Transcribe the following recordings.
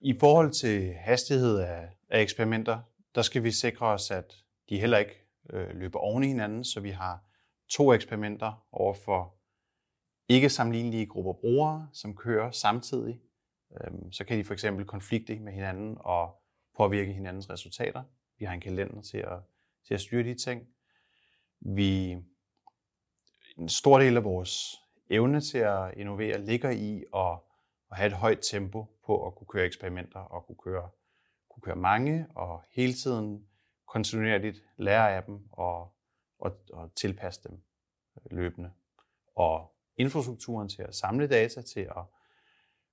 I forhold til hastighed af, af eksperimenter, der skal vi sikre os, at de heller ikke øh, løber oven i hinanden, så vi har to eksperimenter over for ikke sammenlignelige grupper brugere, som kører samtidig. Øhm, så kan de for eksempel konflikte med hinanden og påvirke hinandens resultater. Vi har en kalender til at, til at styre de ting. Vi, en stor del af vores evne til at innovere ligger i at, at have et højt tempo på at kunne køre eksperimenter og kunne køre, kunne køre mange og hele tiden kontinuerligt lære af dem og, og, og tilpasse dem øh, løbende. Og infrastrukturen til at samle data, til at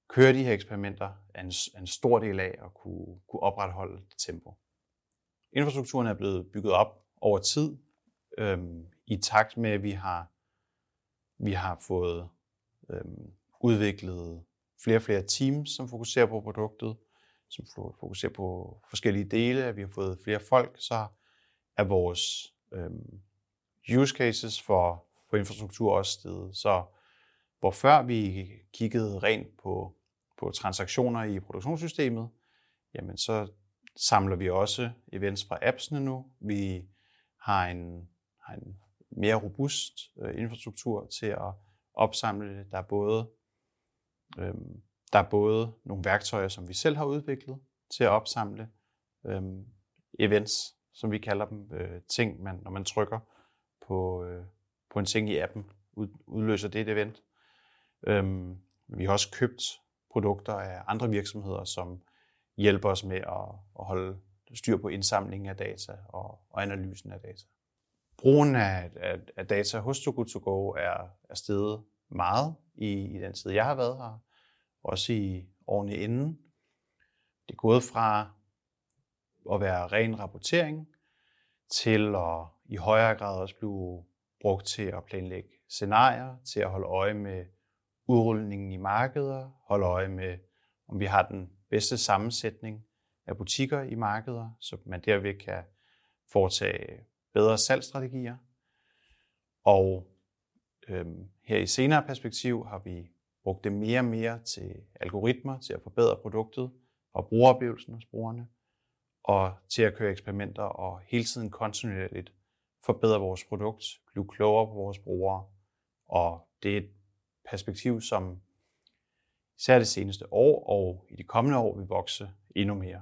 køre de her eksperimenter, er en, en stor del af at kunne, kunne opretholde tempo. Infrastrukturen er blevet bygget op over tid, øhm, i takt med, at vi har, vi har fået øhm, udviklet flere og flere teams, som fokuserer på produktet, som fokuserer på forskellige dele, at vi har fået flere folk, så er vores øh, use cases for, for infrastruktur også steget. Så hvor før vi kiggede rent på, på transaktioner i produktionssystemet, jamen så samler vi også events fra appsene nu. Vi har en, har en mere robust øh, infrastruktur til at opsamle det. Der er både Øhm, der er både nogle værktøjer, som vi selv har udviklet til at opsamle øhm, events, som vi kalder dem, øh, ting, man, når man trykker på, øh, på en ting i appen, ud, udløser det et event. Øhm, vi har også købt produkter af andre virksomheder, som hjælper os med at, at holde styr på indsamlingen af data og, og analysen af data. Brugen af, af, af data hos to go er, er steget meget i, i den tid, jeg har været her, også i årene inden. Det er gået fra at være ren rapportering til at i højere grad også blive brugt til at planlægge scenarier, til at holde øje med udrulningen i markeder, holde øje med, om vi har den bedste sammensætning af butikker i markeder, så man derved kan foretage bedre salgsstrategier. Og øhm, her i senere perspektiv har vi brugt det mere og mere til algoritmer, til at forbedre produktet og brugeroplevelsen hos brugerne, og til at køre eksperimenter og hele tiden kontinuerligt forbedre vores produkt, blive klogere på vores brugere. Og det er et perspektiv, som især det seneste år og i de kommende år vil vokse endnu mere.